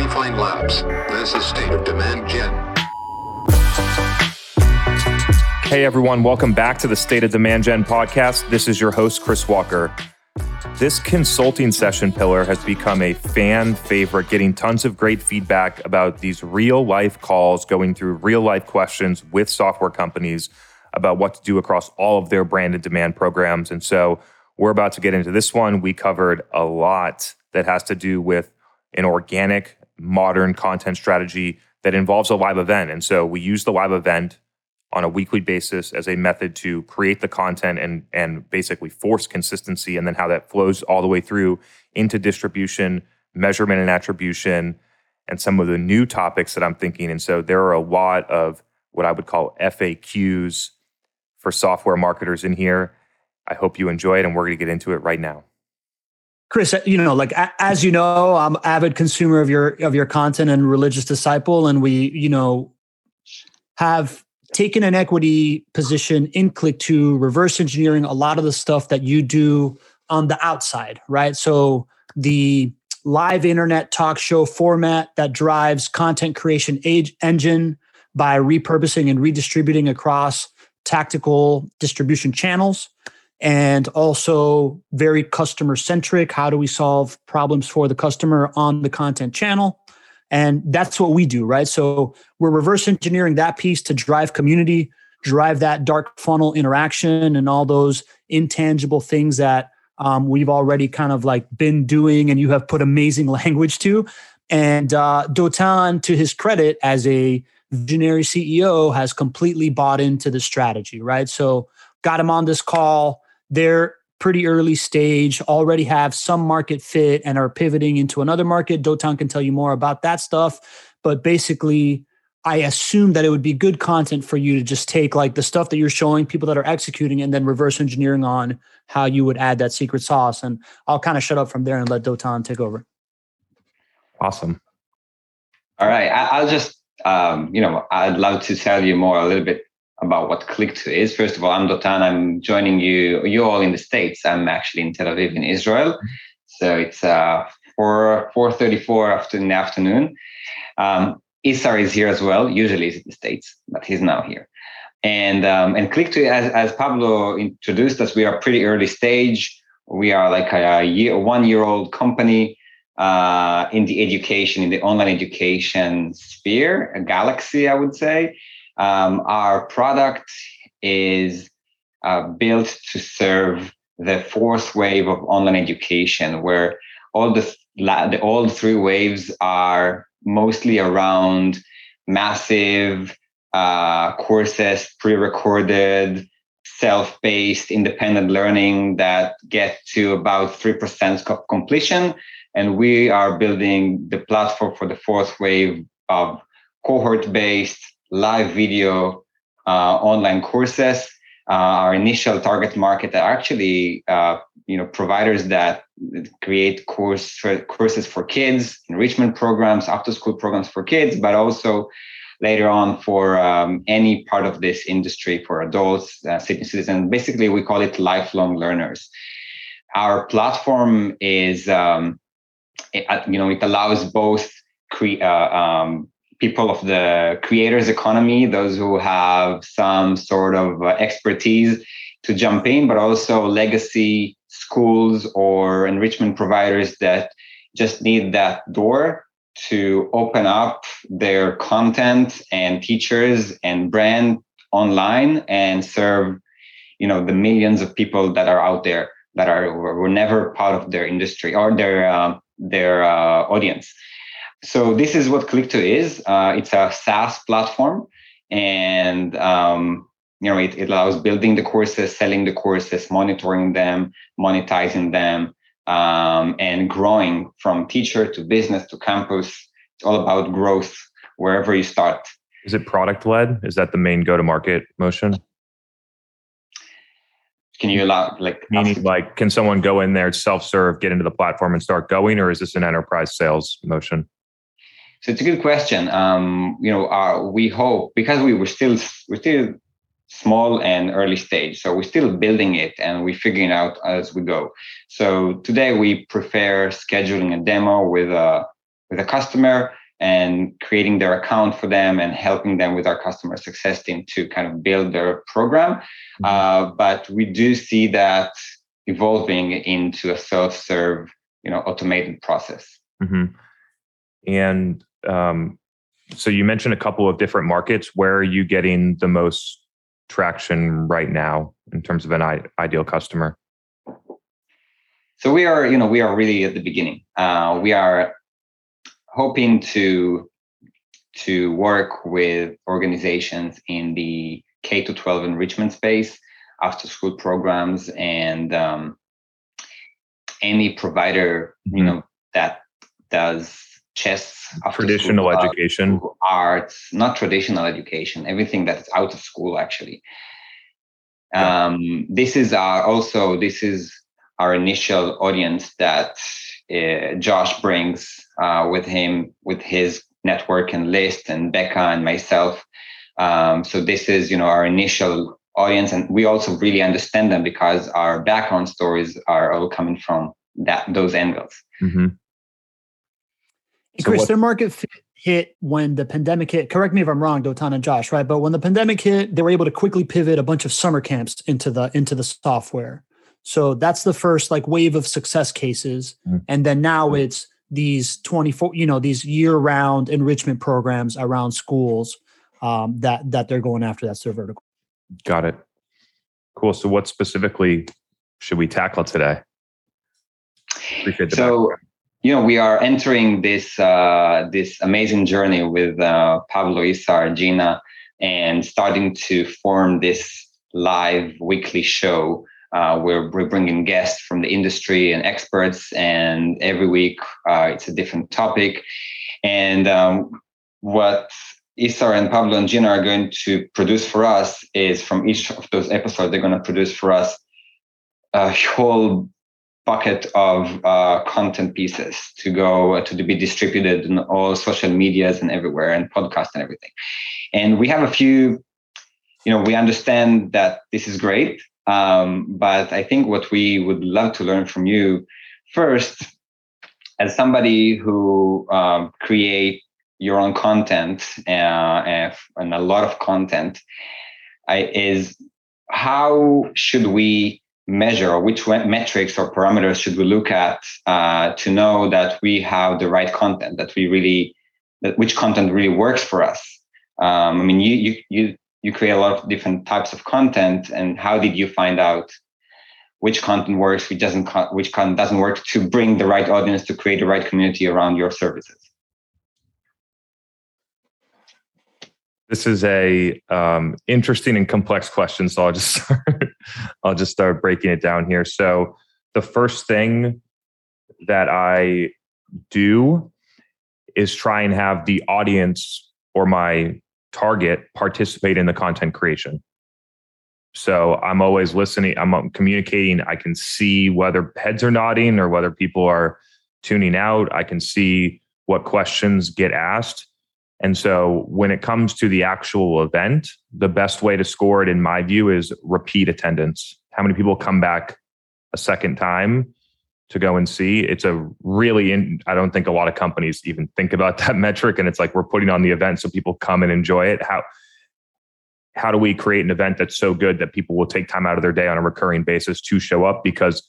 Refine Labs. This is State of Demand Gen. Hey everyone, welcome back to the State of Demand Gen podcast. This is your host, Chris Walker. This consulting session pillar has become a fan favorite, getting tons of great feedback about these real life calls, going through real life questions with software companies about what to do across all of their branded demand programs. And so we're about to get into this one. We covered a lot that has to do with an organic, modern content strategy that involves a live event. And so we use the live event on a weekly basis as a method to create the content and and basically force consistency and then how that flows all the way through into distribution measurement and attribution and some of the new topics that i'm thinking. And so there are a lot of what i would call faqs for software marketers in here. I hope you enjoy it and we're going to get into it right now Chris, you know, like as you know, I'm avid consumer of your of your content and religious disciple, and we, you know, have taken an equity position in Click2, reverse engineering a lot of the stuff that you do on the outside, right? So the live internet talk show format that drives content creation age engine by repurposing and redistributing across tactical distribution channels and also very customer centric how do we solve problems for the customer on the content channel and that's what we do, right? So we're reverse engineering that piece to drive community, drive that dark funnel interaction and all those intangible things that um, we've already kind of like been doing and you have put amazing language to. And uh, Dotan, to his credit, as a visionary CEO, has completely bought into the strategy, right? So got him on this call. They're pretty early stage, already have some market fit and are pivoting into another market. Dotan can tell you more about that stuff. But basically, I assume that it would be good content for you to just take like the stuff that you're showing people that are executing and then reverse engineering on how you would add that secret sauce. And I'll kind of shut up from there and let Dotan take over. Awesome. All right. I, will just, um, you know, I'd love to tell you more a little bit about what Click2 is. First of all, I'm Dotan. I'm joining you. You're all in the States. I'm actually in Tel Aviv in Israel. So it's uh, 4 4.34 after in the afternoon. Um, Isar is here as well. Usually he's in the States, but he's now here. And um, and Click2, as, as Pablo introduced us, we are pretty early stage. We are like a, year, one year old company uh, in the education, in the online education sphere, a galaxy, I would say. Um, our product is uh, built to serve the fourth wave of online education, where all the, the all three waves are mostly around massive uh, courses, pre-recorded, self-paced, independent learning that get to about three percent completion, and we are building the platform for the fourth wave of cohort-based live video uh, online courses. Uh, our initial target market are actually uh, you know providers that create course for, courses for kids, enrichment programs, after school programs for kids, but also later on for um, any part of this industry for adults, uh, citizens. Basically, we call it lifelong learners. Our platform is, um, it, you know, it allows both cre- uh, um, people of the creators economy, those who have some sort of uh, expertise to jump in, but also legacy schools or enrichment providers that just need that door to open up their content and teachers and brand online and serve you know the millions of people that are out there that are were never part of their industry or their uh, their uh, audience so this is what Click2 is. Uh, it's a SaaS platform, and um, you know it, it, allows building the courses, selling the courses, monitoring them, monetizing them, um, and growing from teacher to business to campus. It's all about growth wherever you start. Is it product led? Is that the main go to market motion? Can you allow like meaning like can someone go in there self serve, get into the platform and start going, or is this an enterprise sales motion? So it's a good question. Um, you know, uh, we hope because we were still we're still small and early stage, so we're still building it and we're figuring out as we go. So today we prefer scheduling a demo with a with a customer and creating their account for them and helping them with our customer success team to kind of build their program. Mm-hmm. Uh, but we do see that evolving into a self-serve, you know, automated process. Mm-hmm. And um, so you mentioned a couple of different markets. Where are you getting the most traction right now in terms of an I- ideal customer? So we are, you know, we are really at the beginning. Uh, we are hoping to to work with organizations in the K to 12 enrichment space, after school programs, and um, any provider, you mm-hmm. know, that does chess, traditional education, arts, not traditional education, everything that's out of school actually. Um, this is our also this is our initial audience that uh, Josh brings uh, with him with his network and list and Becca and myself. Um, so this is you know our initial audience, and we also really understand them because our background stories are all coming from that those angles. Mm-hmm. Hey, Chris, their market hit when the pandemic hit. Correct me if I'm wrong, Dotan and Josh, right? But when the pandemic hit, they were able to quickly pivot a bunch of summer camps into the into the software. So that's the first like wave of success cases. Mm-hmm. And then now it's these 24, you know, these year-round enrichment programs around schools um, that that they're going after. That's their vertical. Got it. Cool. So what specifically should we tackle today? Appreciate the so background you know we are entering this uh, this amazing journey with uh, Pablo Isar, Gina, and starting to form this live weekly show uh, where we're bringing guests from the industry and experts, and every week uh, it's a different topic. And um, what Isar and Pablo and Gina are going to produce for us is from each of those episodes, they're going to produce for us a whole bucket of uh, content pieces to go uh, to be distributed in all social medias and everywhere and podcast and everything. And we have a few you know we understand that this is great um, but i think what we would love to learn from you first as somebody who um, create your own content uh, and a lot of content I, is how should we measure or which metrics or parameters should we look at uh, to know that we have the right content that we really that which content really works for us. Um, i mean you you you you create a lot of different types of content and how did you find out which content works which doesn't which content doesn't work to bring the right audience to create the right community around your services This is a um, interesting and complex question, so I'll just start, I'll just start breaking it down here. So the first thing that I do is try and have the audience or my target participate in the content creation. So I'm always listening, I'm communicating. I can see whether heads are nodding or whether people are tuning out. I can see what questions get asked. And so when it comes to the actual event, the best way to score it, in my view, is repeat attendance. How many people come back a second time to go and see? It's a really, in, I don't think a lot of companies even think about that metric. And it's like we're putting on the event so people come and enjoy it. How, how do we create an event that's so good that people will take time out of their day on a recurring basis to show up? Because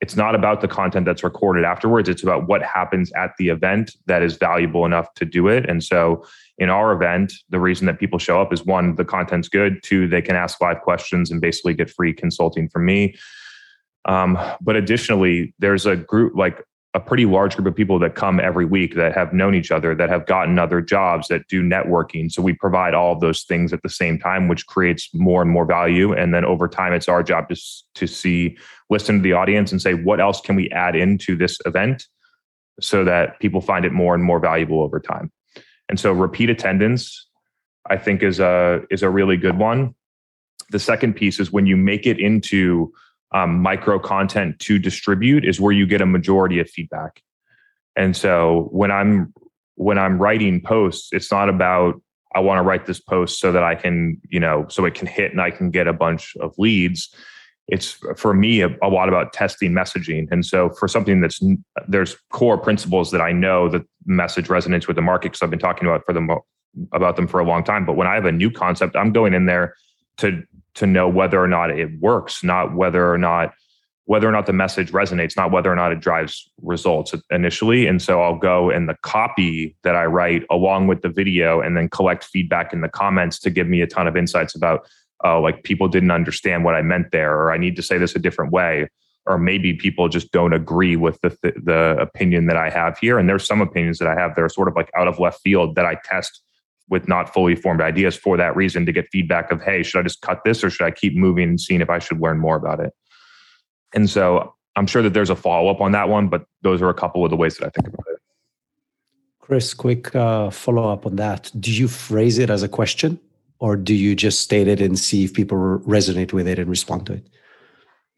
it's not about the content that's recorded afterwards. It's about what happens at the event that is valuable enough to do it. And so in our event the reason that people show up is one the content's good. Two they can ask five questions and basically get free consulting from me. Um, but additionally there's a group like a pretty large group of people that come every week that have known each other, that have gotten other jobs, that do networking. So we provide all of those things at the same time, which creates more and more value. And then over time, it's our job to, to see, listen to the audience and say, what else can we add into this event so that people find it more and more valuable over time. And so repeat attendance, I think is a is a really good one. The second piece is when you make it into um, micro content to distribute is where you get a majority of feedback. And so when I'm when I'm writing posts, it's not about I want to write this post so that I can, you know, so it can hit and I can get a bunch of leads. It's for me a, a lot about testing messaging. And so for something that's there's core principles that I know that message resonates with the market because I've been talking about for them about them for a long time. But when I have a new concept, I'm going in there to to know whether or not it works, not whether or not whether or not the message resonates, not whether or not it drives results initially. And so I'll go and the copy that I write along with the video and then collect feedback in the comments to give me a ton of insights about, oh, like people didn't understand what I meant there, or I need to say this a different way. Or maybe people just don't agree with the, the, the opinion that I have here. And there's some opinions that I have that are sort of like out of left field that I test with not fully formed ideas for that reason to get feedback of, hey, should I just cut this or should I keep moving and seeing if I should learn more about it? And so I'm sure that there's a follow up on that one, but those are a couple of the ways that I think about it. Chris, quick uh, follow up on that. Do you phrase it as a question or do you just state it and see if people resonate with it and respond to it?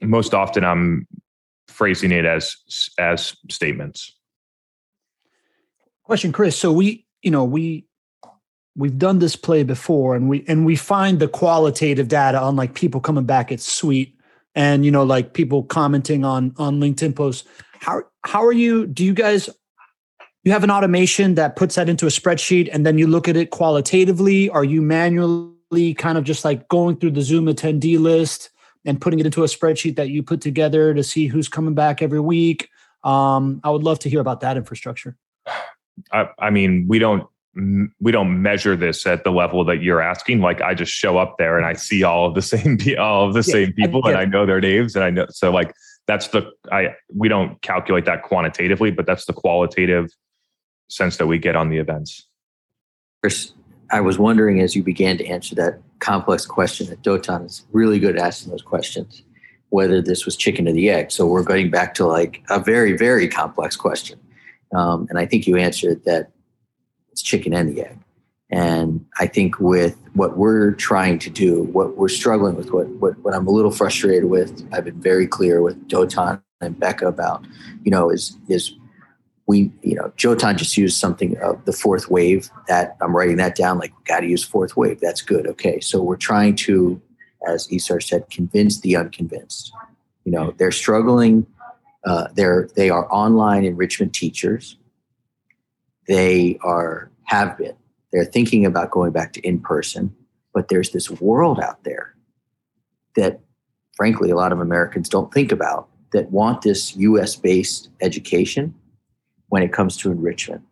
Most often I'm phrasing it as as statements. Question, Chris. So we, you know, we we've done this play before and we and we find the qualitative data on like people coming back it's sweet and you know like people commenting on on linkedin posts. How how are you do you guys you have an automation that puts that into a spreadsheet and then you look at it qualitatively? Are you manually kind of just like going through the zoom attendee list and putting it into a spreadsheet that you put together to see who's coming back every week? Um, i would love to hear about that infrastructure. I, I mean we don't we don't measure this at the level that you're asking. Like I just show up there and I see all of the same all of the yeah, same people I and I know their names and I know so like that's the I we don't calculate that quantitatively, but that's the qualitative sense that we get on the events. Chris, I was wondering as you began to answer that complex question that Dotan is really good at asking those questions, whether this was chicken or the egg. So we're going back to like a very, very complex question. Um, and I think you answered that it's chicken and the egg. And I think with what we're trying to do, what we're struggling with, what, what, what I'm a little frustrated with, I've been very clear with Dotan and Becca about, you know, is, is we, you know, Dotan just used something of the fourth wave that I'm writing that down. Like, we got to use fourth wave. That's good. Okay. So we're trying to, as Isar said, convince the unconvinced. You know, they're struggling. Uh, they're, they are online enrichment teachers they are have been. They're thinking about going back to in person, but there's this world out there that, frankly, a lot of Americans don't think about that want this US based education when it comes to enrichment.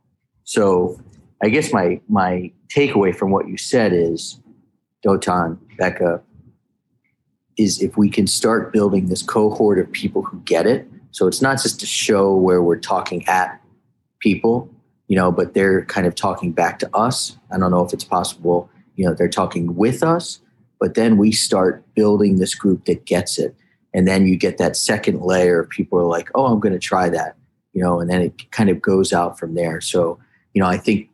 So, I guess my, my takeaway from what you said is Dotan, Becca, is if we can start building this cohort of people who get it. So, it's not just a show where we're talking at people, you know, but they're kind of talking back to us. I don't know if it's possible, you know, they're talking with us, but then we start building this group that gets it. And then you get that second layer of people are like, oh, I'm going to try that, you know, and then it kind of goes out from there. So, you know, I think,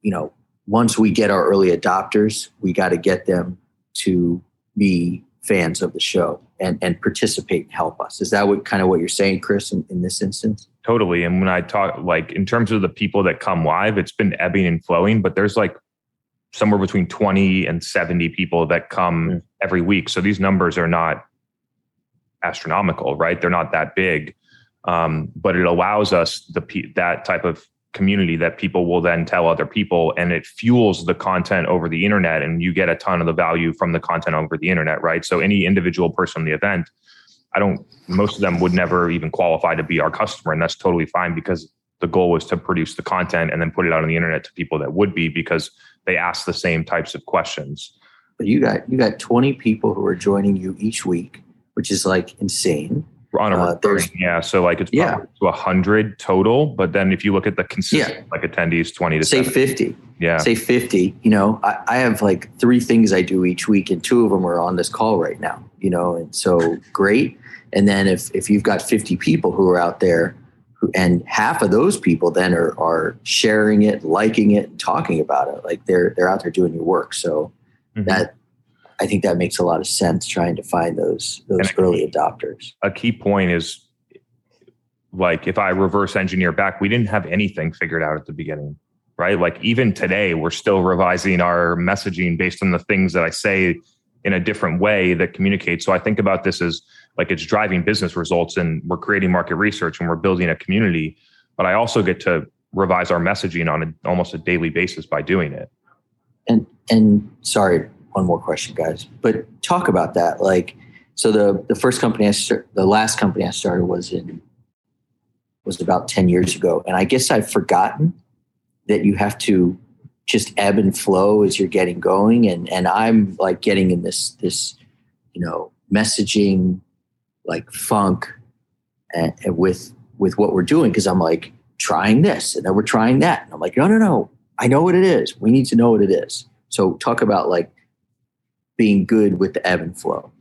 you know, once we get our early adopters, we got to get them to be fans of the show and, and participate and help us. Is that what kind of what you're saying, Chris, in, in this instance? Totally. And when I talk, like in terms of the people that come live, it's been ebbing and flowing, but there's like somewhere between 20 and 70 people that come mm. every week. So these numbers are not astronomical, right? They're not that big. Um, but it allows us the that type of community that people will then tell other people and it fuels the content over the internet and you get a ton of the value from the content over the internet right so any individual person in the event I don't, most of them would never even qualify to be our customer. And that's totally fine because the goal was to produce the content and then put it out on the internet to people that would be because they ask the same types of questions. But you got, you got 20 people who are joining you each week, which is like insane. On a uh, yeah. So like it's yeah. to a hundred total, but then if you look at the consistent yeah. like attendees, 20 to say 50. Yeah. Say 50. You know, I, I have like three things I do each week and two of them are on this call right now, you know, and so great and then if, if you've got 50 people who are out there who, and half of those people then are, are sharing it, liking it, talking about it, like they're, they're out there doing your work. So mm-hmm. that, I think that makes a lot of sense trying to find those, those early adopters. A key point is like, if I reverse engineer back, we didn't have anything figured out at the beginning right? Like even today, we're still revising our messaging based on the things that I say in a different way that communicates. So I think about this as like it's driving business results and we're creating market research and we're building a community. But I also get to revise our messaging on a, almost a daily basis by doing it. And and sorry, one more question, guys. But talk about that. Like, so the the first company I start, the last company I started was in was about ten years ago, and I guess I've forgotten that you have to just ebb and flow as you're getting going, and and I'm like getting in this this you know messaging like funk and, and with with what we're doing because I'm like trying this and then we're trying that. And I'm like, no, no, no. I know what it is. We need to know what it is. So talk about like being good with the ebb and flow.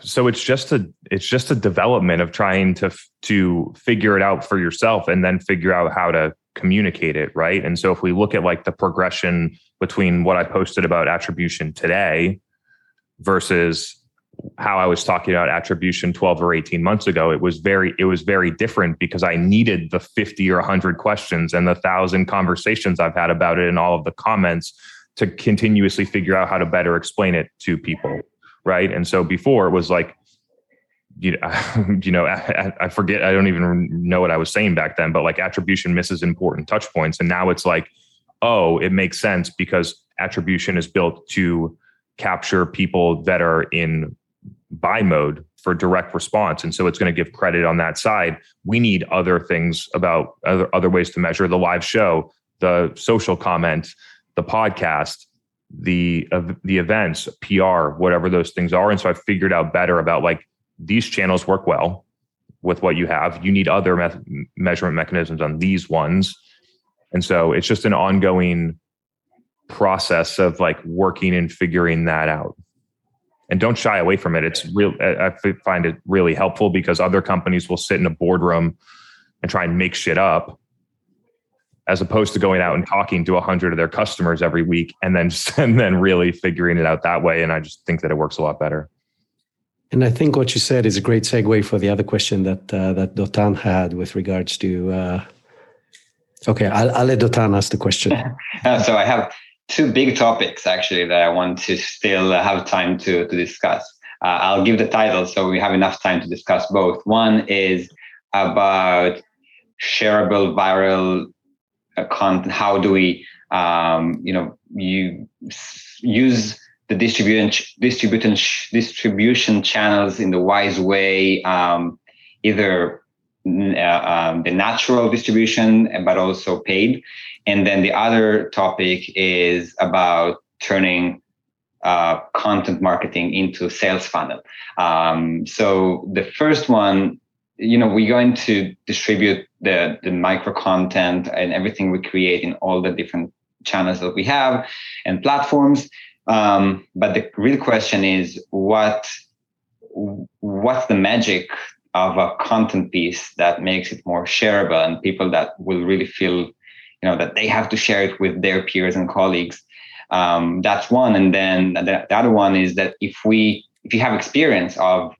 So it's just a it's just a development of trying to to figure it out for yourself and then figure out how to communicate it, right? And so if we look at like the progression between what I posted about attribution today versus how I was talking about attribution 12 or 18 months ago, it was very it was very different because I needed the 50 or 100 questions and the thousand conversations I've had about it and all of the comments to continuously figure out how to better explain it to people, right? And so before it was like you know, you know, I, I forget, I don't even know what I was saying back then, but like attribution misses important touch points. And now it's like, oh, it makes sense because attribution is built to capture people that are in buy mode for direct response. And so it's going to give credit on that side. We need other things about other, other ways to measure the live show, the social comment, the podcast, the uh, the events, PR, whatever those things are. And so I figured out better about like these channels work well with what you have. You need other me- measurement mechanisms on these ones. And so it's just an ongoing process of like working and figuring that out and don't shy away from it. It's real. I find it really helpful because other companies will sit in a boardroom and try and make shit up, as opposed to going out and talking to a hundred of their customers every week and then and then really figuring it out that way. And I just think that it works a lot better. And I think what you said is a great segue for the other question that uh, that Dotan had with regards to. Uh, okay, I'll, I'll let Dotan ask the question. so I have two big topics actually that I want to still have time to, to discuss. Uh, I'll give the title so we have enough time to discuss both. One is about shareable viral uh, content. How do we, um, you know, you use the distribution distribution distribution channels in the wise way, um, either uh, um, the natural distribution, but also paid. And then the other topic is about turning uh, content marketing into sales funnel. Um, so the first one, you know, we're going to distribute the, the micro content and everything we create in all the different channels that we have and platforms. Um, but the real question is what what's the magic of a content piece that makes it more shareable and people that will really feel you know that they have to share it with their peers and colleagues um, that's one and then the, the, other one is that if we if you have experience of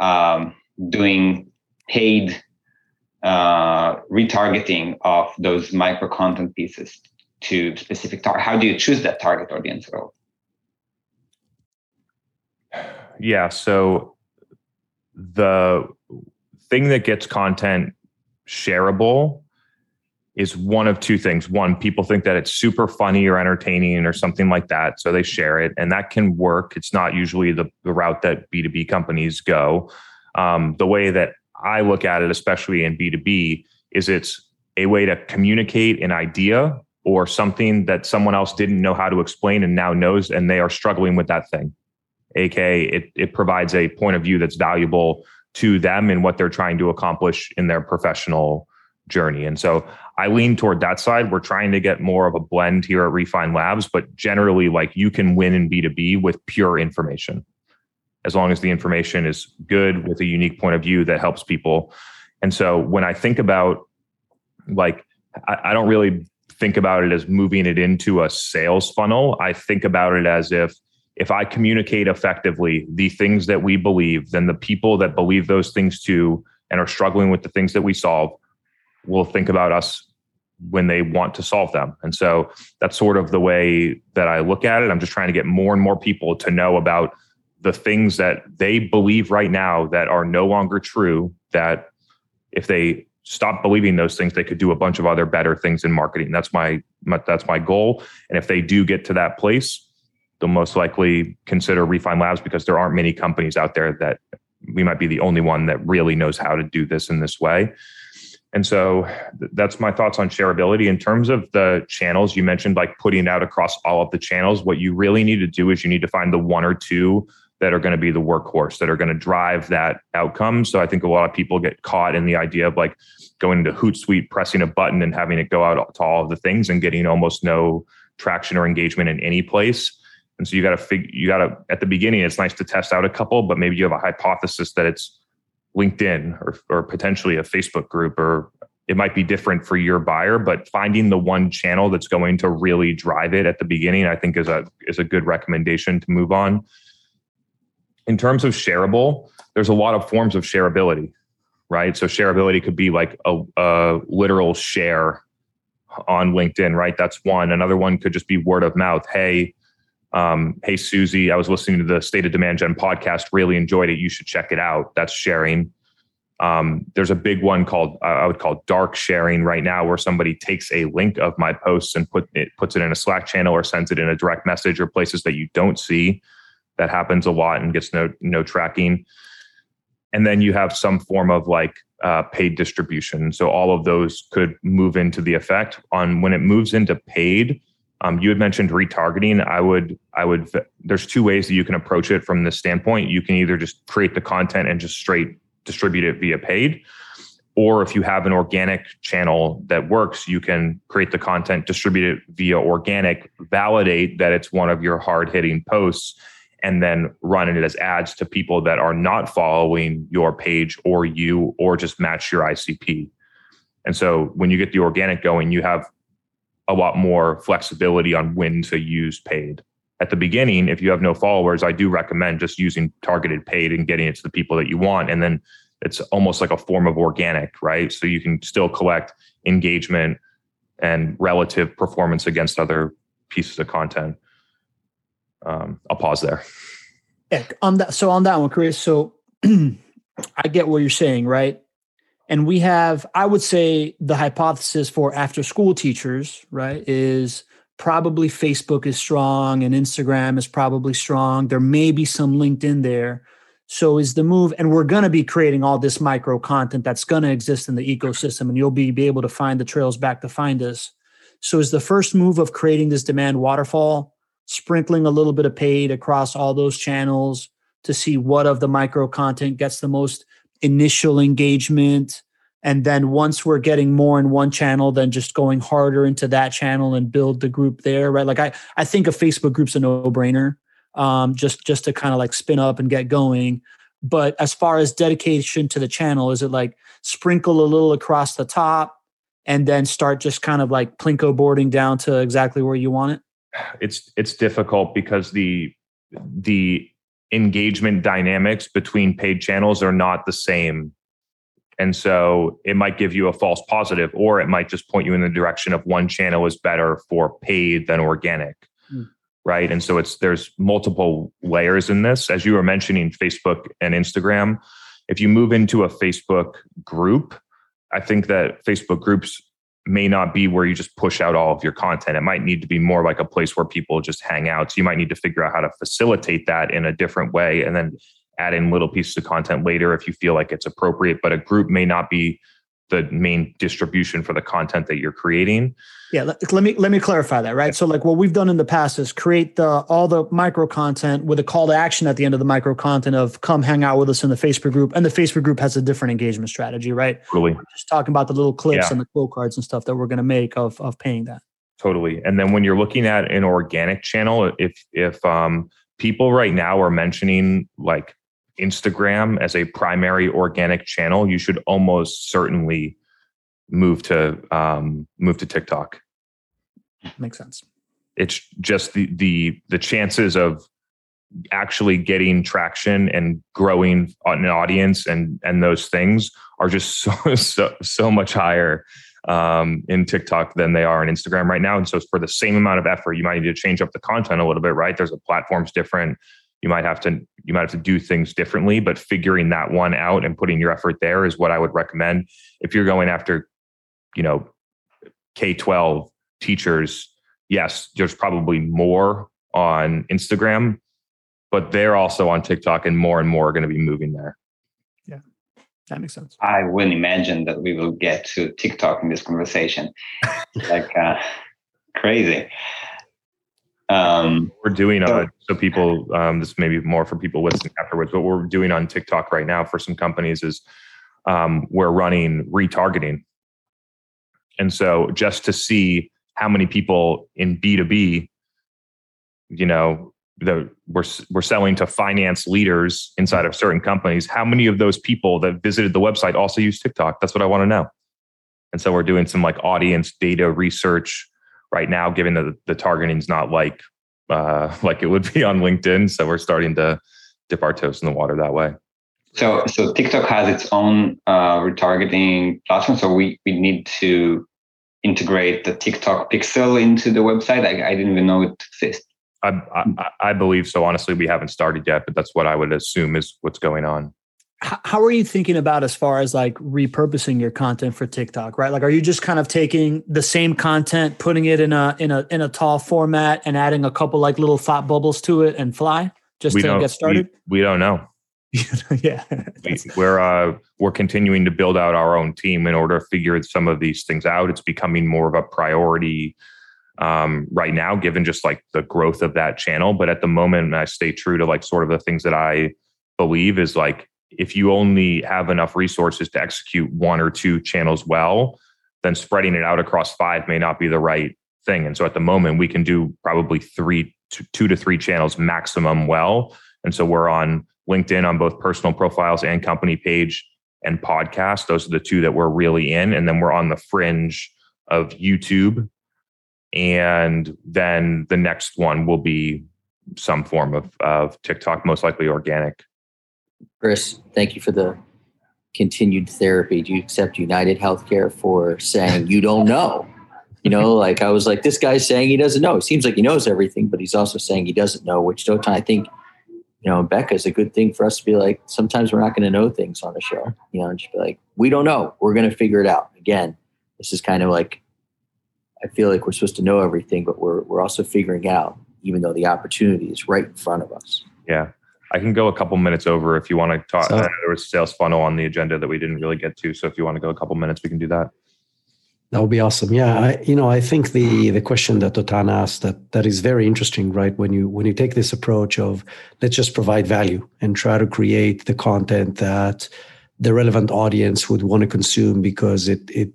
um, doing paid uh, retargeting of those micro content pieces to specific target how do you choose that target audience at yeah so the thing that gets content shareable is one of two things. One, people think that it's super funny or entertaining or something like that. So they share it, and that can work. It's not usually the, the route that B2B companies go. Um, the way that I look at it, especially in B2B, is it's a way to communicate an idea or something that someone else didn't know how to explain and now knows, and they are struggling with that thing. AK, it, it provides a point of view that's valuable to them and what they're trying to accomplish in their professional journey. And so I lean toward that side. We're trying to get more of a blend here at Refine Labs, but generally, like you can win in B2B with pure information as long as the information is good with a unique point of view that helps people. And so when I think about like, I, I don't really think about it as moving it into a sales funnel. I think about it as if if I communicate effectively the things that we believe, then the people that believe those things too and are struggling with the things that we solve will think about us when they want to solve them. And so that's sort of the way that I look at it. I'm just trying to get more and more people to know about the things that they believe right now that are no longer true that if they stop believing those things. They could do a bunch of other better things in marketing. That's my, my that's my goal. And if they do get to that place, they'll most likely consider Refine Labs because there aren't many companies out there that we might be the only one that really knows how to do this in this way. And so that's my thoughts on shareability. In terms of the channels, you mentioned like putting out across all of the channels. What you really need to do is you need to find the one or two that are going to be the workhorse that are going to drive that outcome. So I think a lot of people get caught in the idea of like going into Hootsuite, pressing a button and having it go out to all of the things and getting almost no traction or engagement in any place. And so you got to figure, you got to, at the beginning, it's nice to test out a couple, but maybe you have a hypothesis that it's LinkedIn or, or potentially a Facebook group, or it might be different for your buyer, but finding the one channel that's going to really drive it at the beginning, I think is a, is a good recommendation to move on. In terms of shareable, there's a lot of forms of shareability, right? So shareability could be like a, a literal share on LinkedIn, right? That's one. Another one could just be word of mouth. Hey, um, hey Susie, I was listening to the State of Demand Gen podcast, really enjoyed it. You should check it out. That's sharing. Um, there's a big one called uh, I would call dark sharing right now, where somebody takes a link of my posts and put it puts it in a Slack channel or sends it in a direct message or places that you don't see. That happens a lot and gets no no tracking. And then you have some form of like uh, paid distribution. So all of those could move into the effect on when it moves into paid um, you had mentioned retargeting. I would, I would. There's two ways that you can approach it from this standpoint. You can either just create the content and just straight distribute it via paid, or if you have an organic channel that works, you can create the content, distribute it via organic, validate that it's one of your hard hitting posts, and then run it as ads to people that are not following your page or you, or just match your ICP. And so when you get the organic going, you have a lot more flexibility on when to use paid. At the beginning, if you have no followers, I do recommend just using targeted paid and getting it to the people that you want. And then it's almost like a form of organic, right? So you can still collect engagement and relative performance against other pieces of content. Um, I'll pause there. Yeah, on that. So on that one, Chris. So I get what you're saying, right? and we have i would say the hypothesis for after school teachers right is probably facebook is strong and instagram is probably strong there may be some linkedin there so is the move and we're going to be creating all this micro content that's going to exist in the ecosystem and you'll be, be able to find the trails back to find us so is the first move of creating this demand waterfall sprinkling a little bit of paid across all those channels to see what of the micro content gets the most initial engagement. And then once we're getting more in one channel then just going harder into that channel and build the group there right? Like i i think a facebook group's a no-brainer um, just just to kind of like spin up and get going. But as far as dedication to the channel is it like sprinkle a little across the top and then start just kind of like plinko boarding down to exactly where you want it it's it's difficult because the the engagement dynamics between paid channels are not the same and so it might give you a false positive, or it might just point you in the direction of one channel is better for paid than organic. Mm. Right. And so it's there's multiple layers in this. As you were mentioning, Facebook and Instagram. If you move into a Facebook group, I think that Facebook groups may not be where you just push out all of your content. It might need to be more like a place where people just hang out. So you might need to figure out how to facilitate that in a different way. And then add in little pieces of content later if you feel like it's appropriate, but a group may not be the main distribution for the content that you're creating. Yeah, let, let me let me clarify that, right? So like what we've done in the past is create the all the micro content with a call to action at the end of the micro content of come hang out with us in the Facebook group. And the Facebook group has a different engagement strategy, right? Totally. We're just talking about the little clips yeah. and the quote cards and stuff that we're going to make of of paying that. Totally. And then when you're looking at an organic channel, if if um people right now are mentioning like Instagram as a primary organic channel, you should almost certainly move to um, move to TikTok. Makes sense. It's just the the the chances of actually getting traction and growing an audience and and those things are just so so, so much higher um, in TikTok than they are on Instagram right now. And so for the same amount of effort, you might need to change up the content a little bit, right? There's a platform's different you might have to you might have to do things differently but figuring that one out and putting your effort there is what i would recommend if you're going after you know k-12 teachers yes there's probably more on instagram but they're also on tiktok and more and more are going to be moving there Yeah. That makes sense. I wouldn't imagine that we will get to TikTok in this conversation. like uh, crazy. Um, we're doing So- uh, so people um, this may be more for people listening afterwards but what we're doing on tiktok right now for some companies is um, we're running retargeting. And so just to see how many people in b2b you know the we're we're selling to finance leaders inside of certain companies how many of those people that visited the website also use tiktok? That's what i want to know. And so we're doing some like audience data research right now given that the targeting is not like uh, like it would be on LinkedIn. So we're starting to dip our toes in the water that way. so, so TikTok has its own uh, retargeting platform. So we, we need to integrate the TikTok pixel into the website. I, I didn't even know it exists. I, I, I believe so. Honestly, we haven't started yet, but that's what I would assume is what's going on. How are you thinking about as far as like repurposing your content for TikTok, right? Like, are you just kind of taking the same content, putting it in a in a in a tall format, and adding a couple like little thought bubbles to it and fly just we to get started? We, we don't know. yeah, we, we're uh, we're continuing to build out our own team in order to figure some of these things out. It's becoming more of a priority um, right now, given just like the growth of that channel. But at the moment, I stay true to like sort of the things that I believe is like if you only have enough resources to execute one or two channels well, then spreading it out across five may not be the right thing. And so at the moment, we can do probably three, two to three channels maximum well. And so we're on LinkedIn on both personal profiles and company page and podcast. Those are the two that we're really in. And then we're on the fringe of YouTube. And then the next one will be some form of, of TikTok, most likely organic. Chris, thank you for the continued therapy. Do you accept United Healthcare for saying you don't know? You know, like I was like, this guy's saying he doesn't know. It seems like he knows everything, but he's also saying he doesn't know, which Dotan, I think, you know, Becca is a good thing for us to be like, sometimes we're not going to know things on the show, you know, and just be like, we don't know. We're going to figure it out. Again, this is kind of like, I feel like we're supposed to know everything, but we're, we're also figuring out, even though the opportunity is right in front of us. Yeah. I can go a couple minutes over if you want to talk. So- know there was a sales funnel on the agenda that we didn't really get to. So if you want to go a couple minutes, we can do that. That would be awesome. Yeah, I, you know, I think the the question that Dotan asked that that is very interesting, right? When you when you take this approach of let's just provide value and try to create the content that the relevant audience would want to consume because it it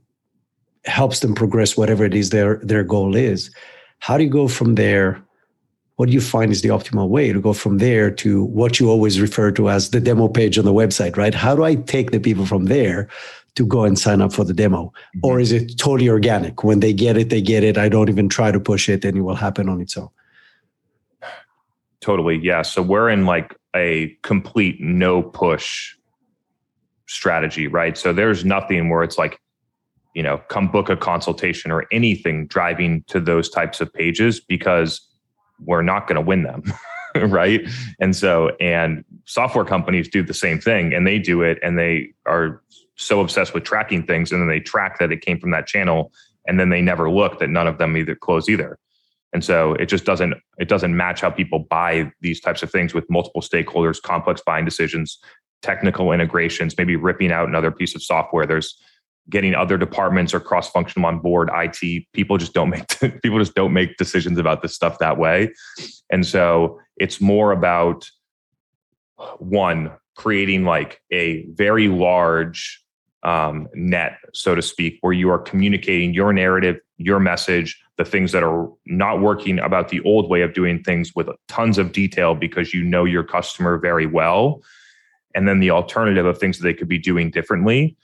helps them progress whatever it is their their goal is. How do you go from there? What do you find is the optimal way to go from there to what you always refer to as the demo page on the website, right? How do I take the people from there to go and sign up for the demo? Mm-hmm. or is it totally organic when they get it they get it i don't even try to push it and it will happen on its own Totally. Yeah. So we're in like a complete no push strategy, right? So there's nothing where it's like, you know, come book a consultation or anything driving to those types of pages because we're not going to win them. right. And so, and software companies do the same thing and they do it and they are so obsessed with tracking things and then they track that it came from that channel and then they never look that none of them either close either. And so it just doesn't it doesn't match how people buy these types of things with multiple stakeholders, complex buying decisions, technical integrations, maybe ripping out another piece of software. There's getting other departments or cross functional on board. IT people just don't make people just don't make decisions about this stuff that way. And so it's more about one creating like a very large um, net, so to speak, where you are communicating your narrative, your message, the things that are not working about the old way of doing things with tons of detail because you know your customer very well. And then the alternative of things that they could be doing differently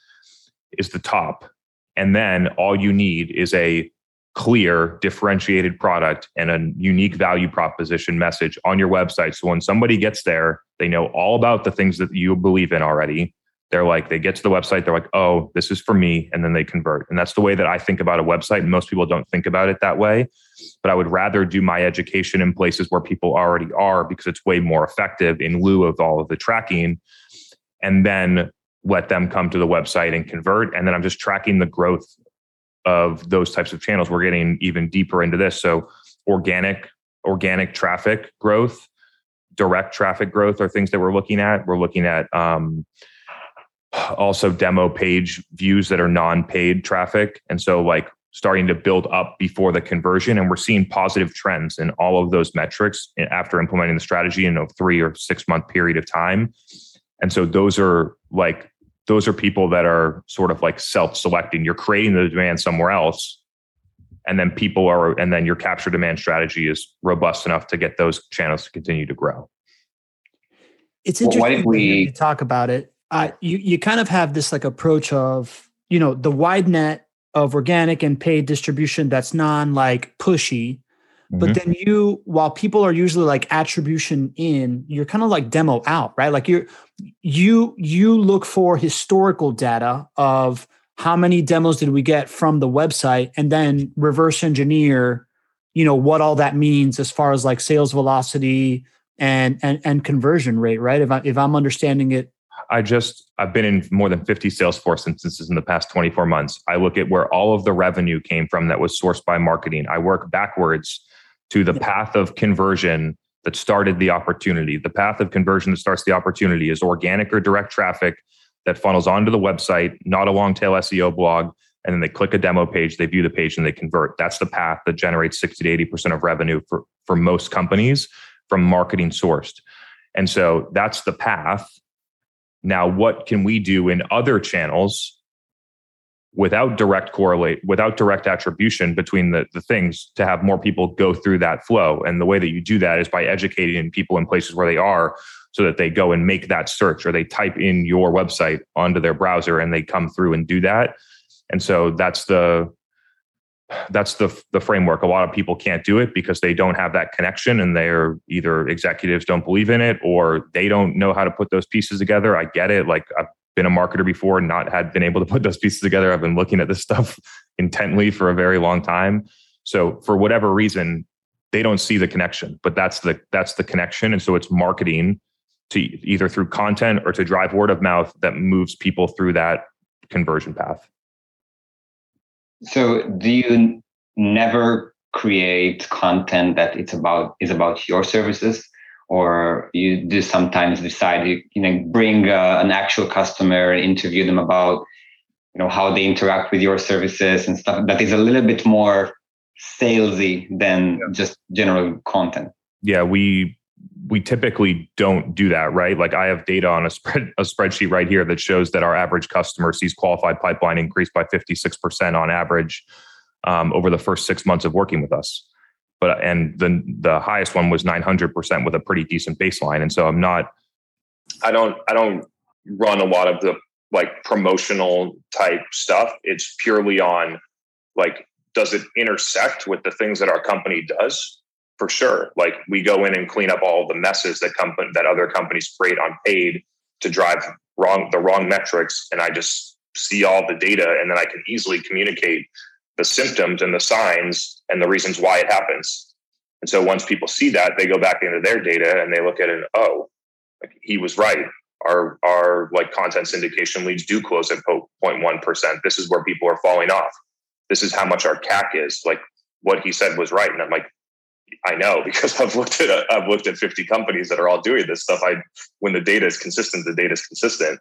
is the top. And then all you need is a clear, differentiated product and a unique value proposition message on your website. So when somebody gets there, they know all about the things that you believe in already. They're like, they get to the website, they're like, oh, this is for me. And then they convert. And that's the way that I think about a website. Most people don't think about it that way. But I would rather do my education in places where people already are because it's way more effective in lieu of all of the tracking. And then let them come to the website and convert. And then I'm just tracking the growth of those types of channels. We're getting even deeper into this. So organic, organic traffic growth, direct traffic growth are things that we're looking at. We're looking at um, also demo page views that are non-paid traffic and so like starting to build up before the conversion and we're seeing positive trends in all of those metrics after implementing the strategy in a three or six month period of time and so those are like those are people that are sort of like self-selecting. You're creating the demand somewhere else and then people are and then your capture demand strategy is robust enough to get those channels to continue to grow. It's interesting well, we talk about it. Uh, you you kind of have this like approach of you know the wide net of organic and paid distribution that's non like pushy mm-hmm. but then you while people are usually like attribution in you're kind of like demo out right like you you you look for historical data of how many demos did we get from the website and then reverse engineer you know what all that means as far as like sales velocity and and and conversion rate right if i if i'm understanding it I just I've been in more than 50 Salesforce instances in the past 24 months. I look at where all of the revenue came from that was sourced by marketing. I work backwards to the path of conversion that started the opportunity. The path of conversion that starts the opportunity is organic or direct traffic that funnels onto the website, not a long tail SEO blog, and then they click a demo page, they view the page and they convert. That's the path that generates 60 to 80% of revenue for, for most companies from marketing sourced. And so that's the path now, what can we do in other channels without direct correlate, without direct attribution between the, the things to have more people go through that flow? And the way that you do that is by educating people in places where they are so that they go and make that search or they type in your website onto their browser and they come through and do that. And so that's the that's the the framework. A lot of people can't do it because they don't have that connection, and they're either executives don't believe in it or they don't know how to put those pieces together. I get it. Like I've been a marketer before, and not had been able to put those pieces together. I've been looking at this stuff intently for a very long time. So for whatever reason, they don't see the connection, but that's the that's the connection, and so it's marketing to either through content or to drive word of mouth that moves people through that conversion path. So do you never create content that it's about is about your services or you do sometimes decide you, you know bring uh, an actual customer and interview them about you know how they interact with your services and stuff that is a little bit more salesy than just general content yeah we we typically don't do that, right? Like I have data on a spread a spreadsheet right here that shows that our average customer sees qualified pipeline increase by 56% on average um, over the first six months of working with us. But and the the highest one was 900% with a pretty decent baseline. And so I'm not, I don't, I don't run a lot of the like promotional type stuff. It's purely on like, does it intersect with the things that our company does? for sure. Like we go in and clean up all the messes that company that other companies create on paid to drive wrong the wrong metrics, and I just see all the data, and then I can easily communicate the symptoms and the signs and the reasons why it happens. And so once people see that, they go back into their data and they look at it. oh, like he was right. Our our like content syndication leads do close at 0.1 percent. This is where people are falling off. This is how much our CAC is. Like what he said was right. And I'm like, I know because I've looked at I've looked at 50 companies that are all doing this stuff. I when the data is consistent, the data is consistent,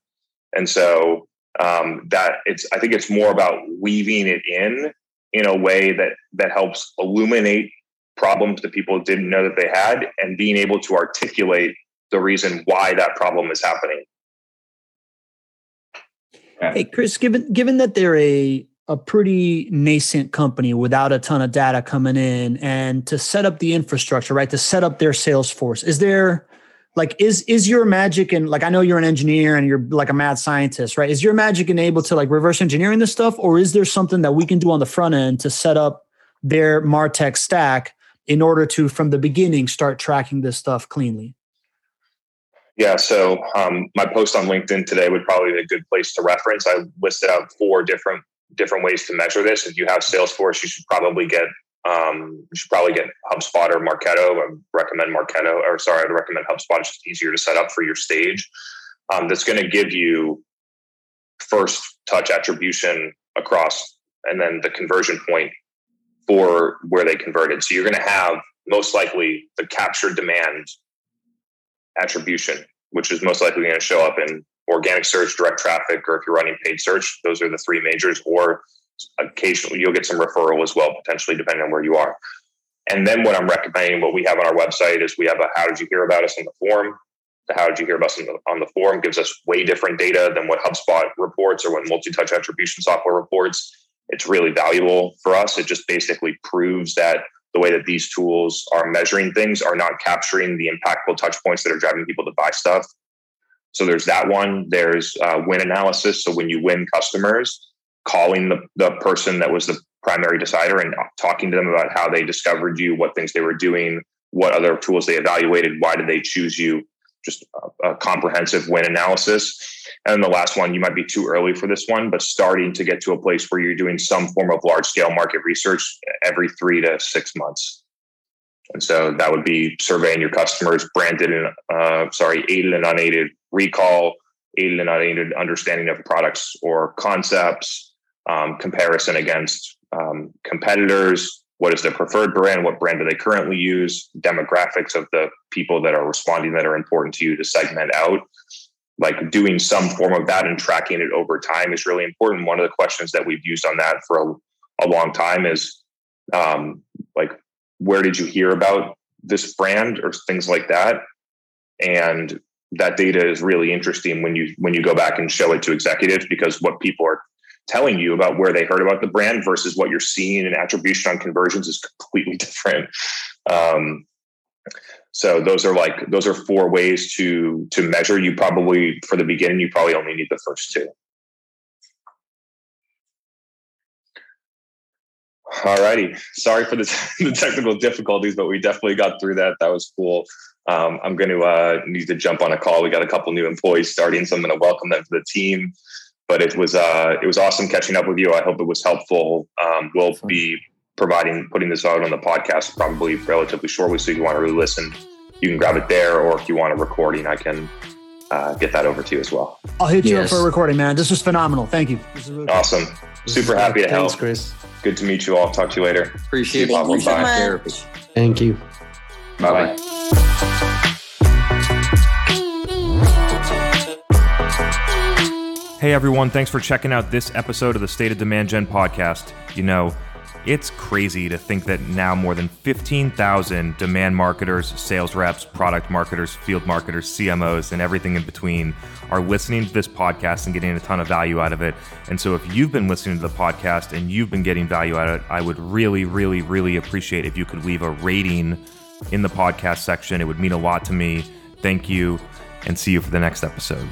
and so um, that it's I think it's more about weaving it in in a way that that helps illuminate problems that people didn't know that they had, and being able to articulate the reason why that problem is happening. Hey, Chris, given given that they're a a pretty nascent company without a ton of data coming in and to set up the infrastructure right to set up their sales force is there like is is your magic and like i know you're an engineer and you're like a mad scientist right is your magic enabled to like reverse engineering this stuff or is there something that we can do on the front end to set up their martech stack in order to from the beginning start tracking this stuff cleanly Yeah, so um, my post on LinkedIn today would probably be a good place to reference. I listed out four different different ways to measure this. If you have Salesforce, you should probably get um, you should probably get HubSpot or Marketo. I recommend Marketo, or sorry, I'd recommend HubSpot. It's just easier to set up for your stage. Um, that's going to give you first touch attribution across, and then the conversion point for where they converted. So you're going to have most likely the captured demand attribution, which is most likely going to show up in organic search, direct traffic, or if you're running paid search. Those are the three majors, or occasionally you'll get some referral as well, potentially, depending on where you are. And then what I'm recommending, what we have on our website is we have a how did you hear about us on the forum. The how did you hear about us on the, on the forum gives us way different data than what HubSpot reports or what multi touch attribution software reports. It's really valuable for us. It just basically proves that the way that these tools are measuring things are not capturing the impactful touch points that are driving people to buy stuff. So there's that one. There's uh, win analysis. So when you win customers, calling the, the person that was the primary decider and talking to them about how they discovered you, what things they were doing, what other tools they evaluated, why did they choose you, just a, a comprehensive win analysis. And the last one, you might be too early for this one, but starting to get to a place where you're doing some form of large scale market research every three to six months. And so that would be surveying your customers, branded and uh, sorry, aided and unaided recall, aided and unaided understanding of products or concepts, um, comparison against um, competitors, what is their preferred brand, what brand do they currently use, demographics of the people that are responding that are important to you to segment out. Like doing some form of that and tracking it over time is really important. One of the questions that we've used on that for a, a long time is um, like, where did you hear about this brand or things like that? And that data is really interesting when you when you go back and show it to executives because what people are telling you about where they heard about the brand versus what you're seeing in attribution on conversions is completely different. Um, so those are like those are four ways to to measure. You probably for the beginning you probably only need the first two. All righty. Sorry for the, the technical difficulties, but we definitely got through that. That was cool. Um, I'm going to uh, need to jump on a call. We got a couple new employees starting, so I'm going to welcome them to the team but it was uh, it was awesome catching up with you. I hope it was helpful. Um, we'll be providing putting this out on the podcast probably relatively shortly. So if you want to really listen, you can grab it there, or if you want a recording, I can uh, get that over to you as well. I'll hit you up for a recording, man. This was phenomenal. Thank you. Really awesome. Super happy to help. Thanks, help. Chris. Good to meet you all. Talk to you later. Appreciate it. Thank you so much. Thank you. Bye bye. Hey everyone, thanks for checking out this episode of the State of Demand Gen podcast. You know, it's crazy to think that now more than 15,000 demand marketers, sales reps, product marketers, field marketers, CMOs, and everything in between are listening to this podcast and getting a ton of value out of it. And so if you've been listening to the podcast and you've been getting value out of it, I would really, really, really appreciate if you could leave a rating in the podcast section. It would mean a lot to me. Thank you, and see you for the next episode.